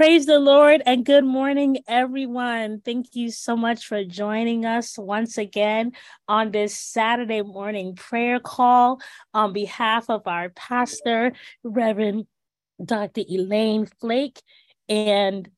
Praise the Lord and good morning, everyone. Thank you so much for joining us once again on this Saturday morning prayer call on behalf of our pastor, Reverend Dr. Elaine Flake, and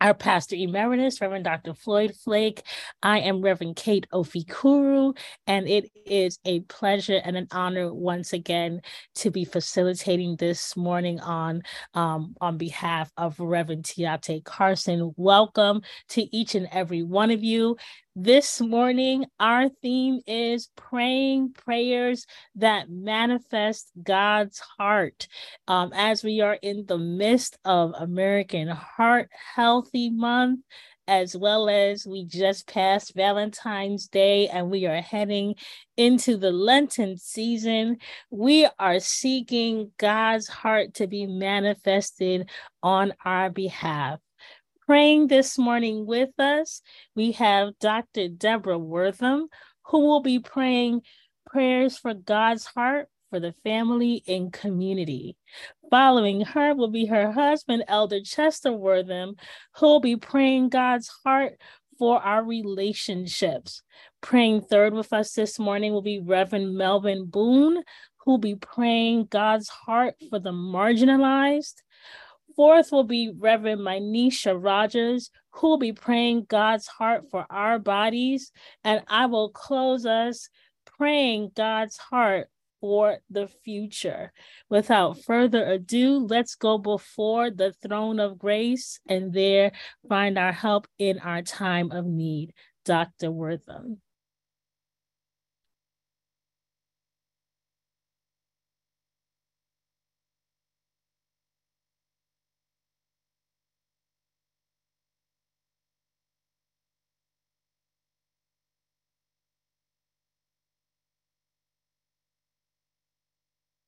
our pastor emeritus, Reverend Dr. Floyd Flake. I am Reverend Kate Ofikuru, and it is a pleasure and an honor once again to be facilitating this morning on um, on behalf of Reverend Tiate Carson. Welcome to each and every one of you. This morning, our theme is praying prayers that manifest God's heart. Um, as we are in the midst of American Heart Healthy Month, as well as we just passed Valentine's Day and we are heading into the Lenten season, we are seeking God's heart to be manifested on our behalf. Praying this morning with us, we have Dr. Deborah Wortham, who will be praying prayers for God's heart for the family and community. Following her will be her husband, Elder Chester Wortham, who will be praying God's heart for our relationships. Praying third with us this morning will be Reverend Melvin Boone, who will be praying God's heart for the marginalized. Fourth will be Reverend Mynisha Rogers, who will be praying God's heart for our bodies. And I will close us praying God's heart for the future. Without further ado, let's go before the throne of grace and there find our help in our time of need. Dr. Wortham.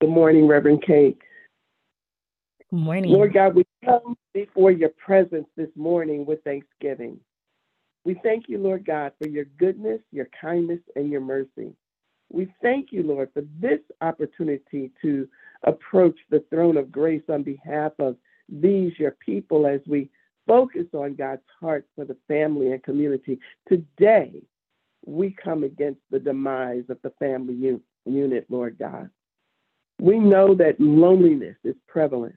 Good morning, Reverend Kate. Good morning. Lord God, we come before your presence this morning with thanksgiving. We thank you, Lord God, for your goodness, your kindness, and your mercy. We thank you, Lord, for this opportunity to approach the throne of grace on behalf of these, your people, as we focus on God's heart for the family and community. Today, we come against the demise of the family unit, Lord God. We know that loneliness is prevalent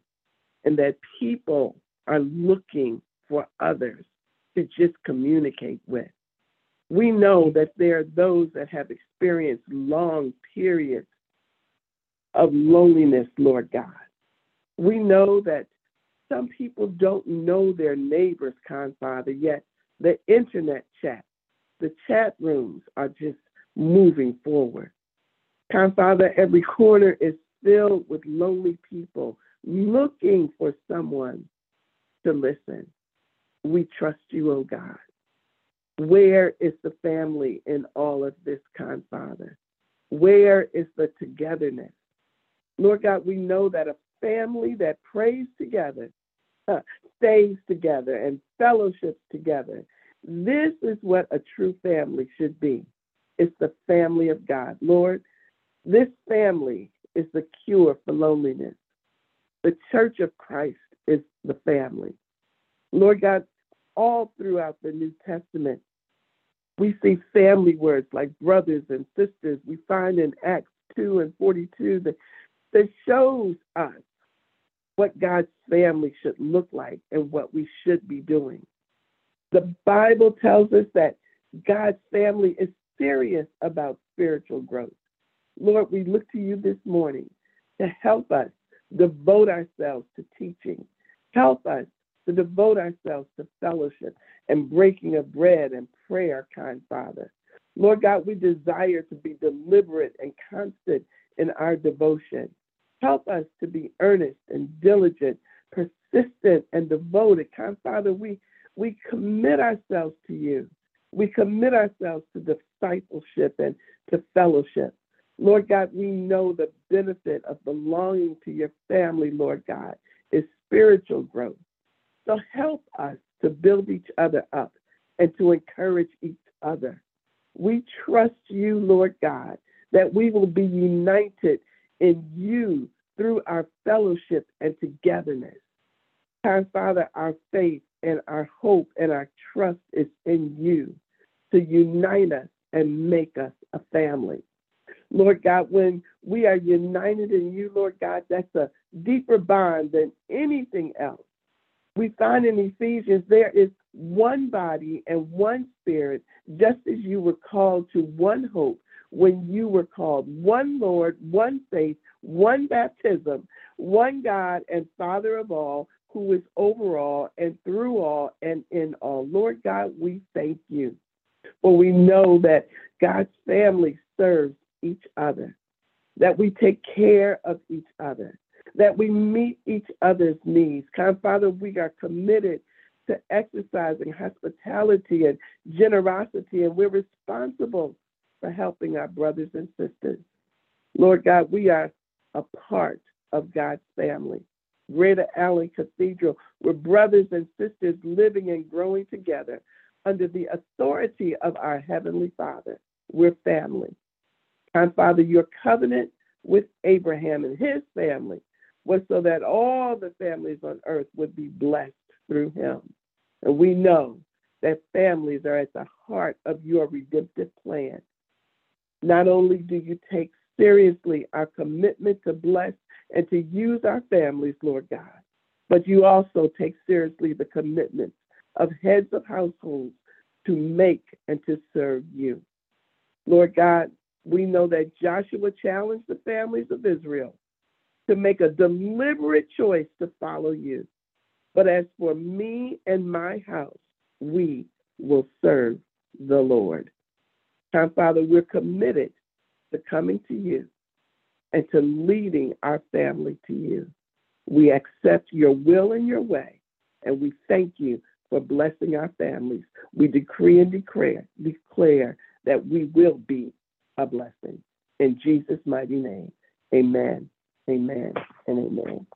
and that people are looking for others to just communicate with. We know that there are those that have experienced long periods of loneliness, Lord God. We know that some people don't know their neighbors, Con Father, yet the internet chat, the chat rooms are just moving forward. Con Father, every corner is filled with lonely people looking for someone to listen. We trust you, oh God. Where is the family in all of this, kind Father? Where is the togetherness? Lord God, we know that a family that prays together uh, stays together and fellowships together. This is what a true family should be. It's the family of God. Lord, this family is the cure for loneliness. The church of Christ is the family. Lord God, all throughout the New Testament, we see family words like brothers and sisters. We find in Acts 2 and 42 that, that shows us what God's family should look like and what we should be doing. The Bible tells us that God's family is serious about spiritual growth. Lord, we look to you this morning to help us devote ourselves to teaching. Help us to devote ourselves to fellowship and breaking of bread and prayer, kind Father. Lord God, we desire to be deliberate and constant in our devotion. Help us to be earnest and diligent, persistent and devoted. Kind Father, we, we commit ourselves to you. We commit ourselves to discipleship and to fellowship. Lord God, we know the benefit of belonging to your family, Lord God, is spiritual growth. So help us to build each other up and to encourage each other. We trust you, Lord God, that we will be united in you through our fellowship and togetherness. Our Father, our faith and our hope and our trust is in you to unite us and make us a family. Lord God, when we are united in you, Lord God, that's a deeper bond than anything else. We find in Ephesians there is one body and one spirit, just as you were called to one hope when you were called, one Lord, one faith, one baptism, one God and Father of all, who is over all and through all and in all. Lord God, we thank you. For we know that God's family serves each other, that we take care of each other, that we meet each other's needs. Kind Father, we are committed to exercising hospitality and generosity, and we're responsible for helping our brothers and sisters. Lord God, we are a part of God's family. Greater Allen Cathedral, we're brothers and sisters living and growing together under the authority of our Heavenly Father. We're family. And Father, your covenant with Abraham and his family was so that all the families on earth would be blessed through him. And we know that families are at the heart of your redemptive plan. Not only do you take seriously our commitment to bless and to use our families, Lord God, but you also take seriously the commitment of heads of households to make and to serve you. Lord God, we know that Joshua challenged the families of Israel to make a deliberate choice to follow you. But as for me and my house, we will serve the Lord. Time, Father, we're committed to coming to you and to leading our family to you. We accept your will and your way, and we thank you for blessing our families. We decree and declare, declare that we will be a blessing. In Jesus' mighty name, amen, amen, and amen.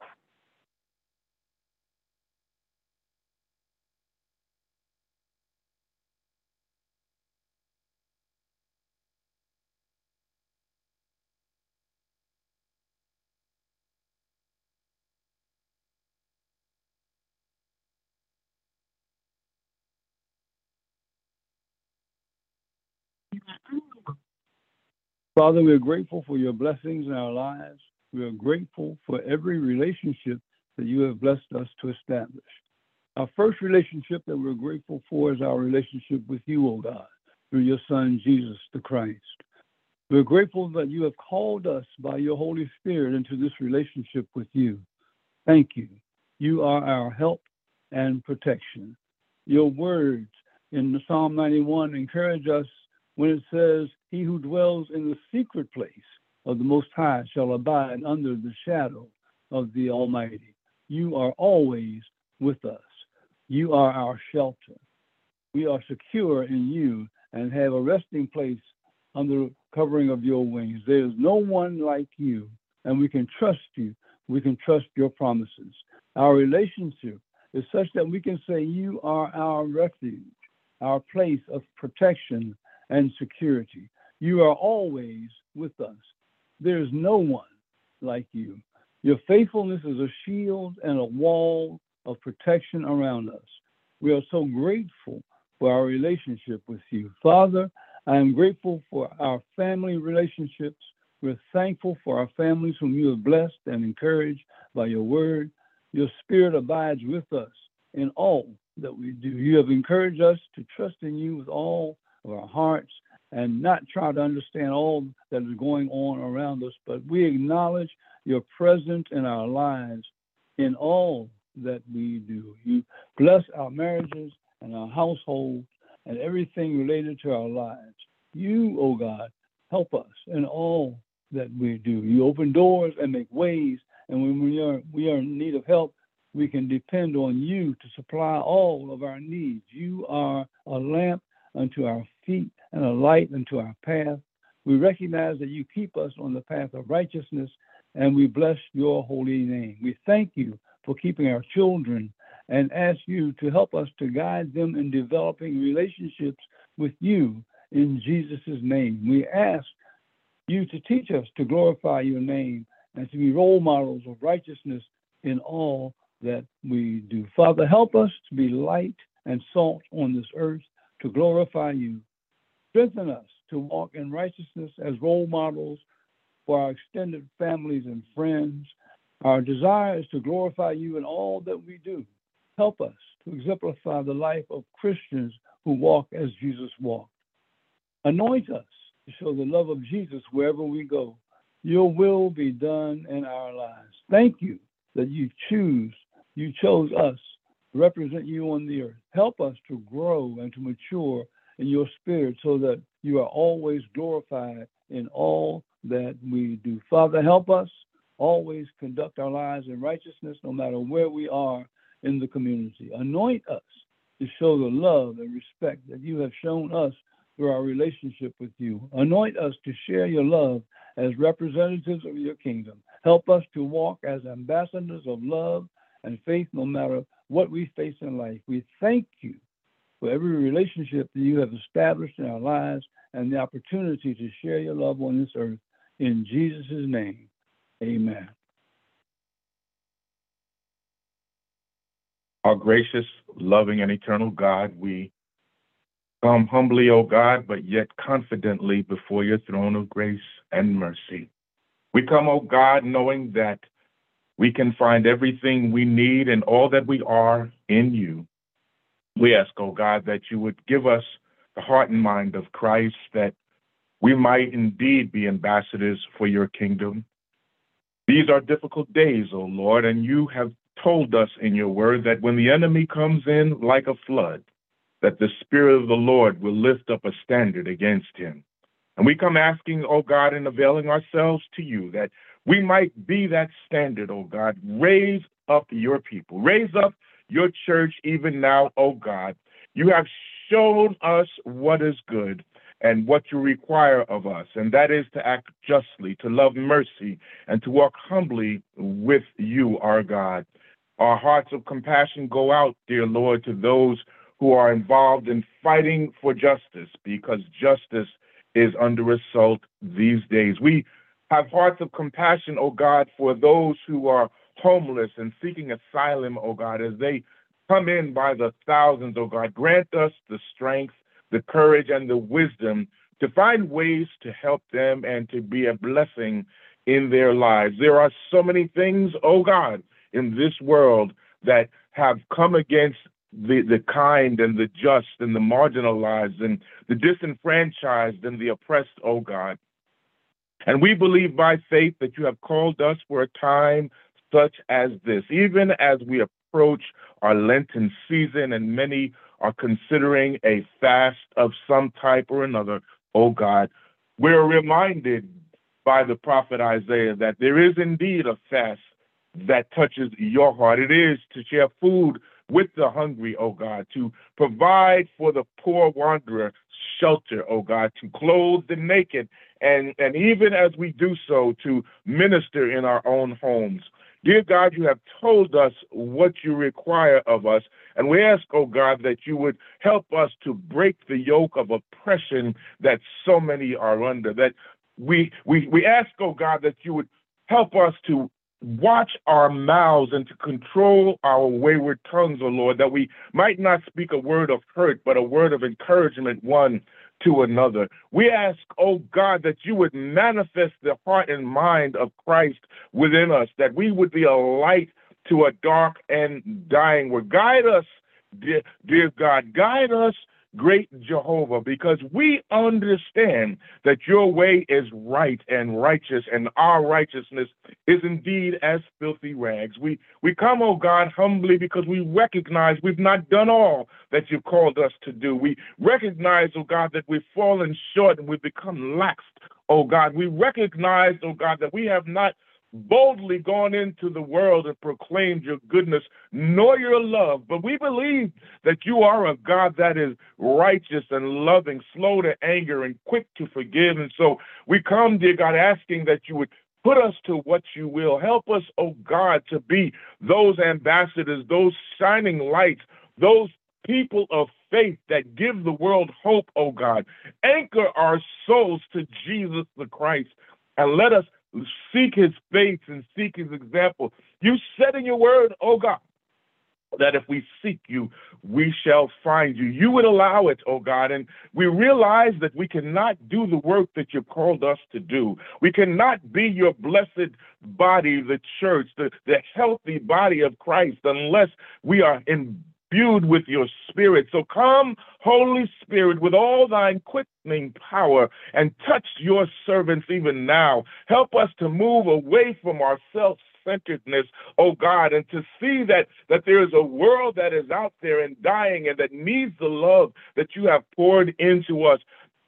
Father, we're grateful for your blessings in our lives. We are grateful for every relationship that you have blessed us to establish. Our first relationship that we're grateful for is our relationship with you, O God, through your Son, Jesus the Christ. We're grateful that you have called us by your Holy Spirit into this relationship with you. Thank you. You are our help and protection. Your words in Psalm 91 encourage us when it says, He who dwells in the secret place of the Most High shall abide under the shadow of the Almighty. You are always with us. You are our shelter. We are secure in you and have a resting place under covering of your wings. There is no one like you, and we can trust you. We can trust your promises. Our relationship is such that we can say, You are our refuge, our place of protection and security. You are always with us. There is no one like you. Your faithfulness is a shield and a wall of protection around us. We are so grateful for our relationship with you. Father, I am grateful for our family relationships. We're thankful for our families whom you have blessed and encouraged by your word. Your spirit abides with us in all that we do. You have encouraged us to trust in you with all of our hearts and not try to understand all that is going on around us, but we acknowledge your presence in our lives in all that we do. You bless our marriages and our households and everything related to our lives. You, oh God, help us in all that we do. You open doors and make ways, and when we are we are in need of help, we can depend on you to supply all of our needs. You are a lamp unto our feet and a light unto our path. We recognize that you keep us on the path of righteousness, and we bless your holy name. We thank you for keeping our children and ask you to help us to guide them in developing relationships with you in Jesus' name. We ask you to teach us to glorify your name and to be role models of righteousness in all that we do. Father, help us to be light and salt on this earth to glorify you. Strengthen us to walk in righteousness as role models for our extended families and friends. Our desire is to glorify you in all that we do. Help us to exemplify the life of Christians who walk as Jesus walked. Anoint us to show the love of Jesus wherever we go. Your will be done in our lives. Thank you that you choose, you chose us to represent you on the earth. Help us to grow and to mature in your spirit so that you are always glorified in all that we do. Father, help us always conduct our lives in righteousness no matter where we are in the community. Anoint us to show the love and respect that you have shown us through our relationship with you. Anoint us to share your love as representatives of your kingdom. Help us to walk as ambassadors of love and faith no matter what we face in life. We thank you for every relationship that you have established in our lives and the opportunity to share your love on this earth. In Jesus' name, amen. Our gracious, loving, and eternal God, we come humbly, O God, but yet confidently before your throne of grace and mercy. We come, O God, knowing that we can find everything we need and all that we are in you. We ask, O God, that you would give us the heart and mind of Christ, that we might indeed be ambassadors for your kingdom. These are difficult days, O Lord, and you have told us in your word that when the enemy comes in like a flood, that the Spirit of the Lord will lift up a standard against him. And we come asking, oh God, and availing ourselves to you that we might be that standard, oh God. Raise up your people, raise up your church even now, oh God. You have shown us what is good and what you require of us, and that is to act justly, to love mercy, and to walk humbly with you, our God. Our hearts of compassion go out, dear Lord, to those who are involved in fighting for justice because justice is under assault these days. We have hearts of compassion, O oh God, for those who are homeless and seeking asylum, O oh God, as they come in by the thousands, O oh God. Grant us the strength, the courage, and the wisdom to find ways to help them and to be a blessing in their lives. There are so many things, oh God, in this world that have come against the, the kind and the just and the marginalized and the disenfranchised and the oppressed, oh God. And we believe by faith that you have called us for a time such as this, even as we approach our Lenten season and many are considering a fast of some type or another, oh God. We're reminded by the prophet Isaiah that there is indeed a fast that touches your heart. It is to share food with the hungry, O God, to provide for the poor wanderer shelter, O God, to clothe the naked, and, and even as we do so, to minister in our own homes. Dear God, you have told us what you require of us, and we ask, oh God, that you would help us to break the yoke of oppression that so many are under. That we we we ask, oh God, that you would help us to watch our mouths and to control our wayward tongues, O oh Lord, that we might not speak a word of hurt, but a word of encouragement one to another. We ask, oh God, that you would manifest the heart and mind of Christ within us, that we would be a light to a dark and dying world. Guide us, dear, dear God, guide us great Jehovah, because we understand that your way is right and righteous, and our righteousness is indeed as filthy rags. We we come, oh God, humbly because we recognize we've not done all that you've called us to do. We recognize, oh God, that we've fallen short and we've become lax. Oh God, we recognize, oh God, that we have not boldly gone into the world and proclaimed your goodness nor your love. But we believe that you are a God that is righteous and loving, slow to anger, and quick to forgive. And so we come, dear God, asking that you would put us to what you will. Help us, oh God, to be those ambassadors, those shining lights, those people of faith that give the world hope, oh God. Anchor our souls to Jesus the Christ and let us seek his face and seek his example. You said in your word, oh God, that if we seek you, we shall find you. You would allow it, oh God. And we realize that we cannot do the work that you've called us to do. We cannot be your blessed body, the church, the, the healthy body of Christ, unless we are imbued with your spirit. So come, Holy Spirit, with all thine quickening power and touch your servants even now. Help us to move away from our self centeredness, oh God, and to see that that there is a world that is out there and dying and that needs the love that you have poured into us.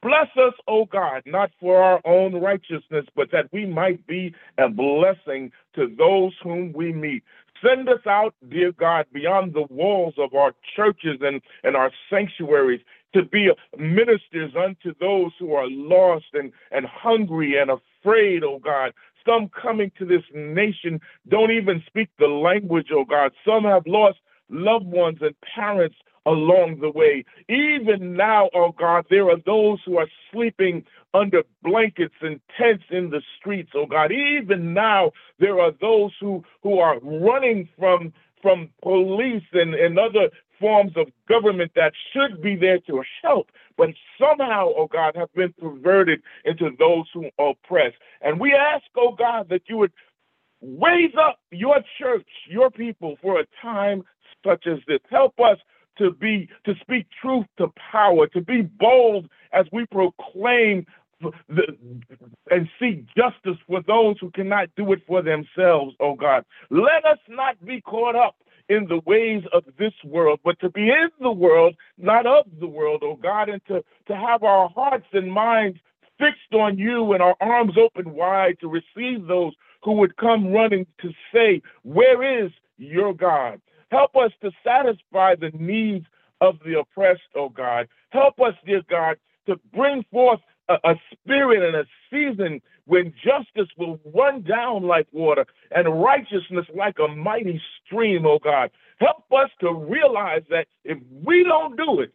Bless us, O God, not for our own righteousness, but that we might be a blessing to those whom we meet. Send us out, dear God, beyond the walls of our churches and, and our sanctuaries to be ministers unto those who are lost and, and hungry and afraid, oh God. Some coming to this nation don't even speak the language, oh God. Some have lost loved ones and parents along the way. Even now, oh God, there are those who are sleeping under blankets and tents in the streets, oh God. Even now, there are those who, who are running from from police and, and other forms of government that should be there to help, but somehow, oh God, have been perverted into those who oppress. And we ask, oh God, that you would raise up your church, your people for a time such as this. Help us to be to speak truth to power, to be bold as we proclaim the, and seek justice for those who cannot do it for themselves, oh God. Let us not be caught up in the ways of this world, but to be in the world, not of the world, oh God, and to, to have our hearts and minds fixed on you and our arms open wide to receive those who would come running to say, Where is your God? Help us to satisfy the needs of the oppressed, oh God. Help us, dear God, to bring forth a, a spirit and a season when justice will run down like water and righteousness like a mighty stream, oh God. Help us to realize that if we don't do it,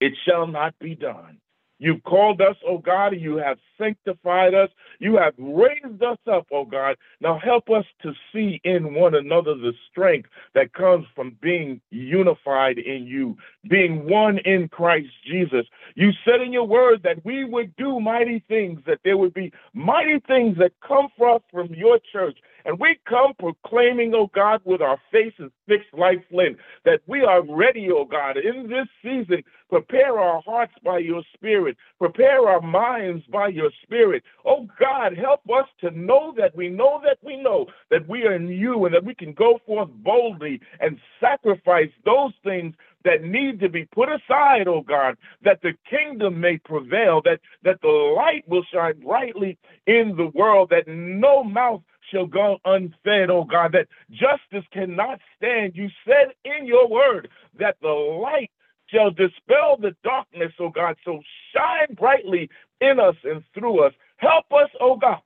it shall not be done. You've called us, oh God, and you have sanctified us. You have raised us up, oh God. Now help us to see in one another the strength that comes from being unified in you, being one in Christ Jesus. You said in your word that we would do mighty things, that there would be mighty things that come for us from your church. And we come proclaiming, oh God, with our faces fixed like flint, that we are ready, oh God, in this season. Prepare our hearts by your spirit. Prepare our minds by your spirit. Oh God, help us to know that we know that we know that we are in you and that we can go forth boldly and sacrifice those things that need to be put aside, oh God, that the kingdom may prevail, that, that the light will shine brightly in the world, that no mouth shall go unfed, oh God, that justice cannot stand. You said in your word that the light shall dispel the darkness, oh God. So shine brightly in us and through us. Help us, oh God,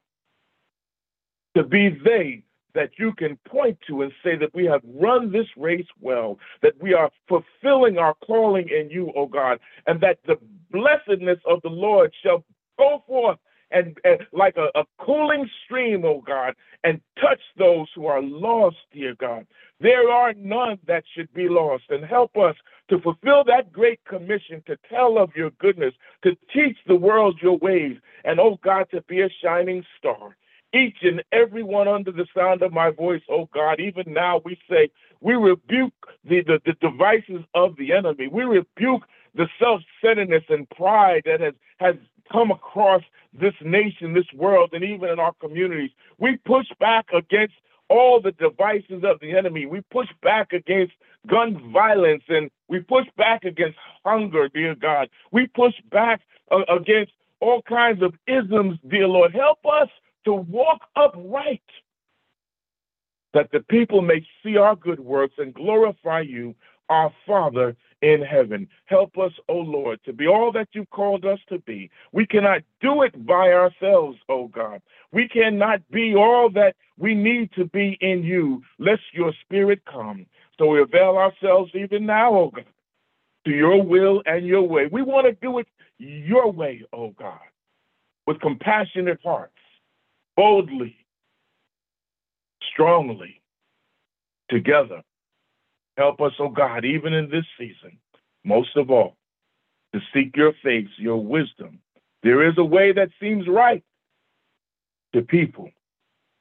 to be they that you can point to and say that we have run this race well, that we are fulfilling our calling in you, O God, and that the blessedness of the Lord shall go forth and, and like a, a cooling stream, oh God, and touch those who are lost, dear God. There are none that should be lost, and help us to fulfill that great commission to tell of your goodness, to teach the world your ways, and oh God, to be a shining star. Each and every one under the sound of my voice, oh God, even now we say, we rebuke the, the, the devices of the enemy. We rebuke the self-centeredness and pride that has, has come across this nation, this world, and even in our communities. We push back against all the devices of the enemy. We push back against gun violence and we push back against hunger, dear God. We push back uh, against all kinds of isms, dear Lord. Help us to walk upright that the people may see our good works and glorify you, our Father in heaven. Help us, O Lord, to be all that you've called us to be. We cannot do it by ourselves, O God. We cannot be all that we need to be in you, lest your spirit come. So we avail ourselves even now, O God, to your will and your way. We want to do it your way, O God, with compassionate hearts, boldly, strongly, together Help us, oh God, even in this season, most of all, to seek your face, your wisdom. There is a way that seems right to people,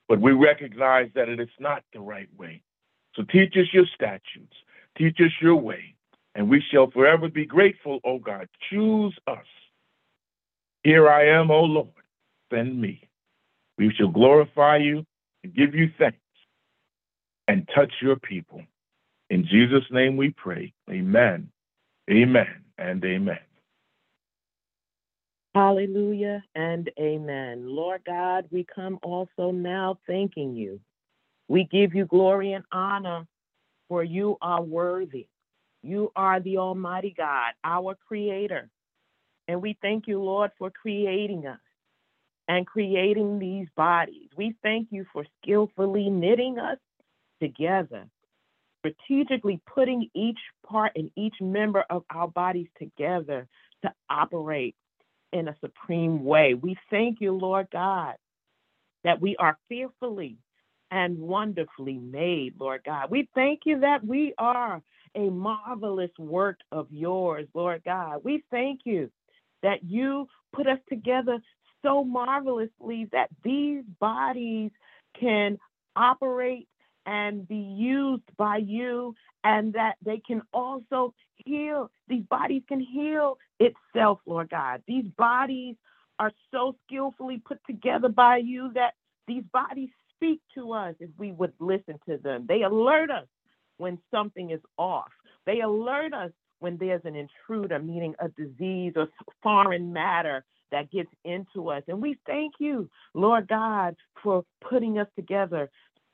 but we recognize that it is not the right way. So teach us your statutes, teach us your way, and we shall forever be grateful, O God. Choose us. Here I am, O Lord, send me. We shall glorify you and give you thanks and touch your people. In Jesus' name we pray. Amen, amen, and amen. Hallelujah and amen. Lord God, we come also now thanking you. We give you glory and honor, for you are worthy. You are the Almighty God, our Creator. And we thank you, Lord, for creating us and creating these bodies. We thank you for skillfully knitting us together, strategically putting each part and each member of our bodies together to operate in a supreme way. We thank you, Lord God, that we are fearfully and wonderfully made, Lord God. We thank you that we are a marvelous work of yours, Lord God. We thank you that you put us together so marvelously that these bodies can operate and be used by you and that they can also heal. These bodies can heal itself, Lord God. These bodies are so skillfully put together by you that these bodies speak to us if we would listen to them. They alert us when something is off. They alert us when there's an intruder, meaning a disease or foreign matter that gets into us. And we thank you, Lord God, for putting us together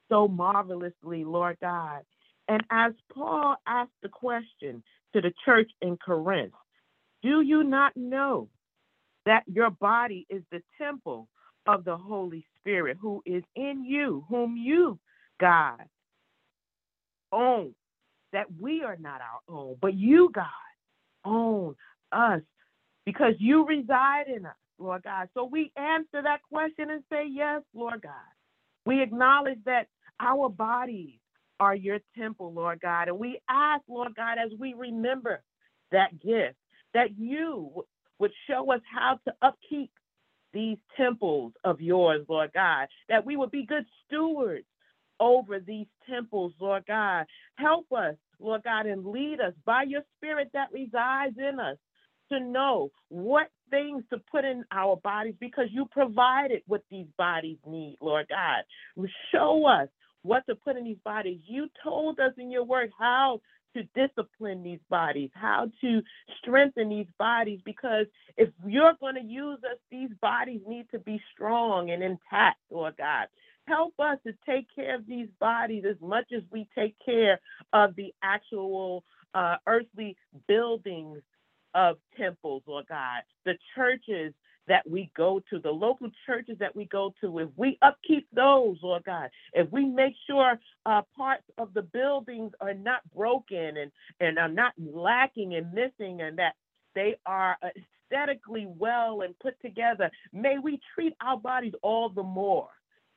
so marvelously, Lord God. And as Paul asked the question to the church in Corinth, do you not know that your body is the temple of the Holy Spirit who is in you, whom you, God, own? That we are not our own, but you, God, own us because you reside in us, Lord God. So we answer that question and say, Yes, Lord God. We acknowledge that our bodies are your temple, Lord God. And we ask, Lord God, as we remember that gift, that you would show us how to upkeep these temples of yours, Lord God, that we would be good stewards over these temples, Lord God. Help us, Lord God, and lead us by your spirit that resides in us to know what things to put in our bodies because you provided what these bodies need, Lord God. Show us what to put in these bodies. You told us in your word how to discipline these bodies, how to strengthen these bodies, because if you're going to use us, these bodies need to be strong and intact, Lord God. Help us to take care of these bodies as much as we take care of the actual uh, earthly buildings of temples, Lord God, the churches that we go to, the local churches that we go to, if we upkeep those, Lord God, if we make sure uh, parts of the buildings are not broken and, and are not lacking and missing and that they are aesthetically well and put together, may we treat our bodies all the more.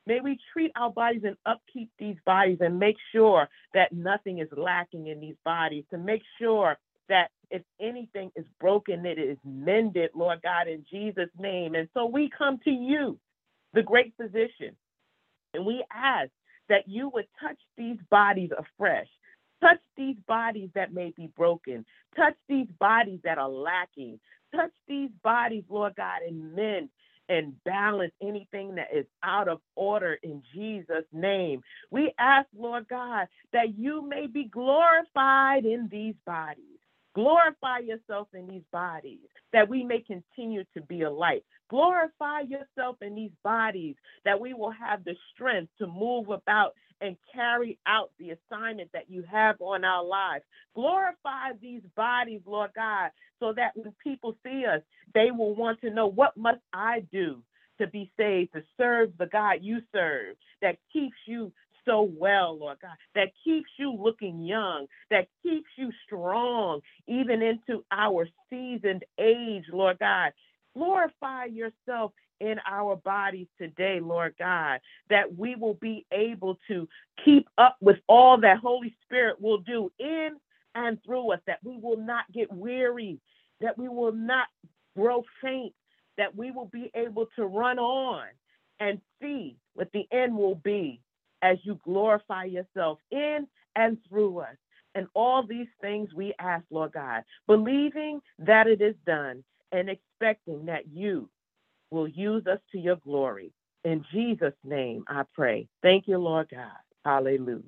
May we treat our bodies and upkeep these bodies and make sure that nothing is lacking in these bodies, to make sure that if anything is broken, it is mended, Lord God, in Jesus' name. And so we come to you, the great physician, and we ask that you would touch these bodies afresh. Touch these bodies that may be broken. Touch these bodies that are lacking. Touch these bodies, Lord God, and mend and balance anything that is out of order in Jesus' name. We ask, Lord God, that you may be glorified in these bodies. Glorify yourself in these bodies that we may continue to be a light. Glorify yourself in these bodies that we will have the strength to move about and carry out the assignment that you have on our lives. Glorify these bodies, Lord God, so that when people see us, they will want to know what must I do to be saved, to serve the God you serve, that keeps you so well, Lord God, that keeps you looking young, that keeps you strong, even into our seasoned age, Lord God. Glorify yourself in our bodies today, Lord God, that we will be able to keep up with all that Holy Spirit will do in and through us, that we will not get weary, that we will not grow faint, that we will be able to run on and see what the end will be as you glorify yourself in and through us. And all these things we ask, Lord God, believing that it is done and expecting that you will use us to your glory. In Jesus' name, I pray. Thank you, Lord God. Hallelujah.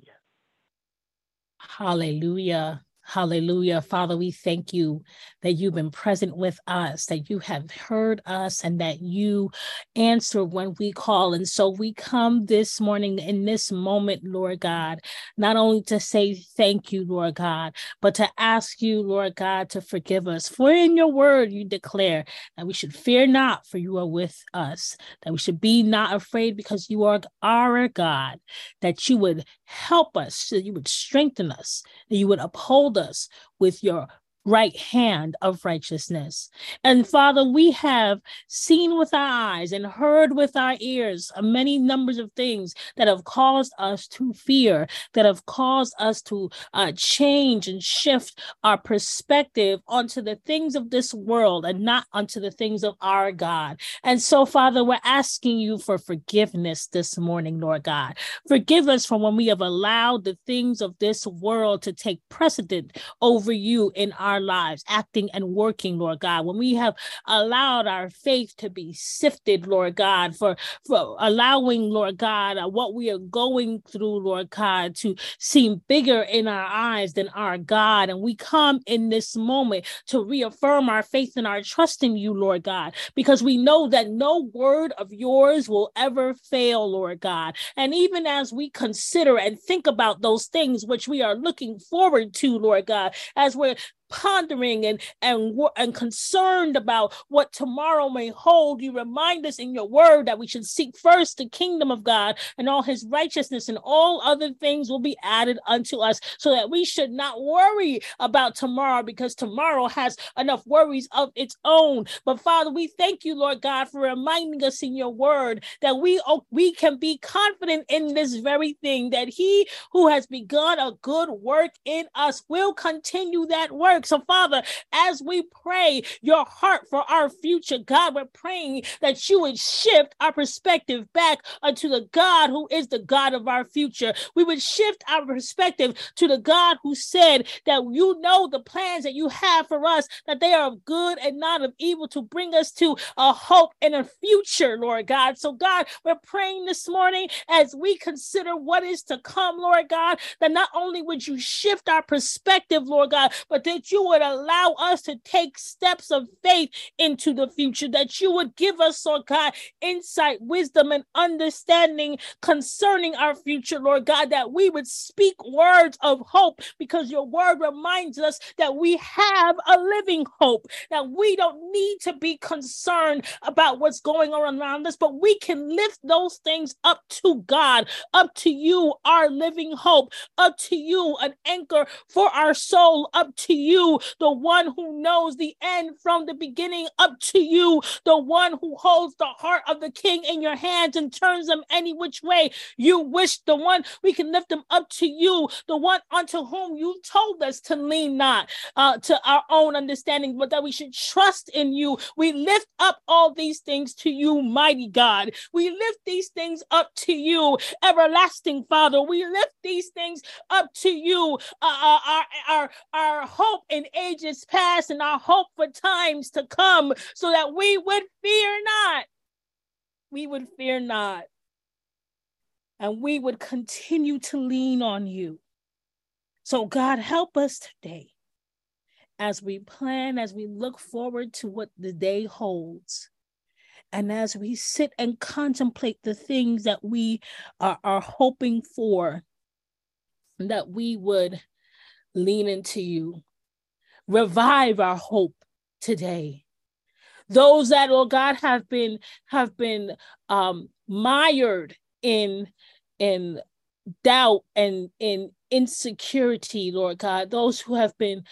Hallelujah. Hallelujah. Father, we thank you that you've been present with us, that you have heard us, and that you answer when we call. And so we come this morning in this moment, Lord God, not only to say thank you, Lord God, but to ask you, Lord God, to forgive us. For in your word, you declare that we should fear not, for you are with us, that we should be not afraid because you are our God, that you would help us, that you would strengthen us, that you would uphold us with your right hand of righteousness. And Father, we have seen with our eyes and heard with our ears many numbers of things that have caused us to fear, that have caused us to uh, change and shift our perspective onto the things of this world and not onto the things of our God. And so, Father, we're asking you for forgiveness this morning, Lord God. Forgive us for when we have allowed the things of this world to take precedent over you in our our lives, acting and working, Lord God, when we have allowed our faith to be sifted, Lord God, for, for allowing, Lord God, uh, what we are going through, Lord God, to seem bigger in our eyes than our God. And we come in this moment to reaffirm our faith and our trust in you, Lord God, because we know that no word of yours will ever fail, Lord God. And even as we consider and think about those things which we are looking forward to, Lord God, as we're pondering and and and concerned about what tomorrow may hold. You remind us in your word that we should seek first the kingdom of god and all his righteousness and all other things will be added unto us so that we should not worry about tomorrow because tomorrow has enough worries of its own. But father we thank you lord god for reminding us in your word that we oh, we can be confident in this very thing that he who has begun a good work in us will continue that work work. So, Father, as we pray your heart for our future, God, we're praying that you would shift our perspective back unto the God who is the God of our future. We would shift our perspective to the God who said that you know the plans that you have for us, that they are of good and not of evil to bring us to a hope and a future, Lord God. So, God, we're praying this morning as we consider what is to come, Lord God, that not only would you shift our perspective, Lord God, but that you would allow us to take steps of faith into the future, that you would give us, Lord God, insight, wisdom, and understanding concerning our future, Lord God, that we would speak words of hope because your word reminds us that we have a living hope, that we don't need to be concerned about what's going on around us, but we can lift those things up to God, up to you, our living hope, up to you, an anchor for our soul, up to you you, the one who knows the end from the beginning, up to you, the one who holds the heart of the king in your hands and turns them any which way you wish, the one we can lift them up to you, the one unto whom you told us to lean not uh, to our own understanding, but that we should trust in you. We lift up all these things to you, mighty God. We lift these things up to you, everlasting Father. We lift these things up to you, uh, uh our, our, our hope hope in ages past and our hope for times to come, so that we would fear not. We would fear not. And we would continue to lean on you. So, God, help us today as we plan, as we look forward to what the day holds. And as we sit and contemplate the things that we are, are hoping for, that we would lean into you, revive our hope today. Those that, oh God, have been have been um, mired in in doubt and in insecurity, Lord God, those who have been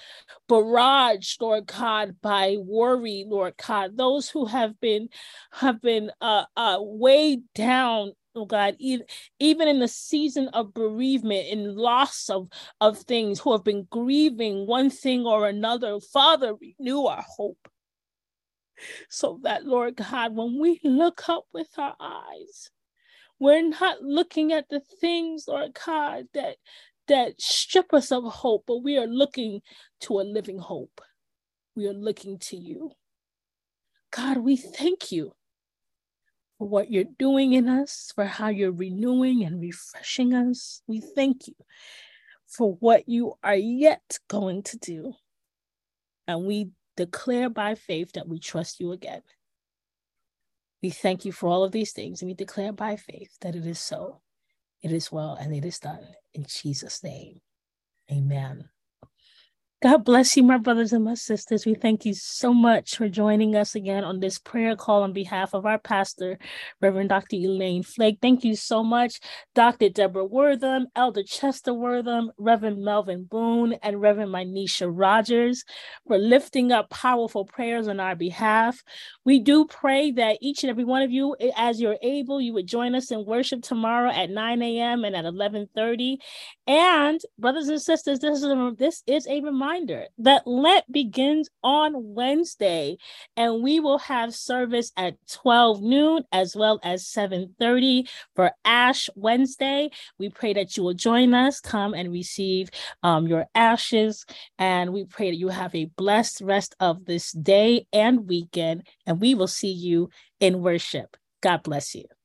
barraged, Lord God, by worry, Lord God, those who have been have been uh, uh, weighed down oh God, even, even in the season of bereavement and loss of, of things, who have been grieving one thing or another, Father, renew our hope. So that, Lord God, when we look up with our eyes, we're not looking at the things, Lord God, that that strip us of hope, but we are looking to a living hope. We are looking to you. God, we thank you for what you're doing in us, for how you're renewing and refreshing us. We thank you for what you are yet going to do. And we declare by faith that we trust you again. We thank you for all of these things, and we declare by faith that it is so, it is well, and it is done. In Jesus' name, amen. God bless you, my brothers and my sisters. We thank you so much for joining us again on this prayer call on behalf of our pastor, Reverend Dr. Elaine Flake. Thank you so much, Dr. Deborah Wortham, Elder Chester Wortham, Reverend Melvin Boone, and Reverend Mynisha Rogers for lifting up powerful prayers on our behalf. We do pray that each and every one of you, as you're able, you would join us in worship tomorrow at 9 a.m. and at 11:30. And brothers and sisters, this is a, this is a reminder reminder that Lent begins on Wednesday, and we will have service at 12 noon as well as 7:30 for Ash Wednesday. We pray that you will join us, come and receive um, your ashes, and we pray that you have a blessed rest of this day and weekend, and we will see you in worship. God bless you.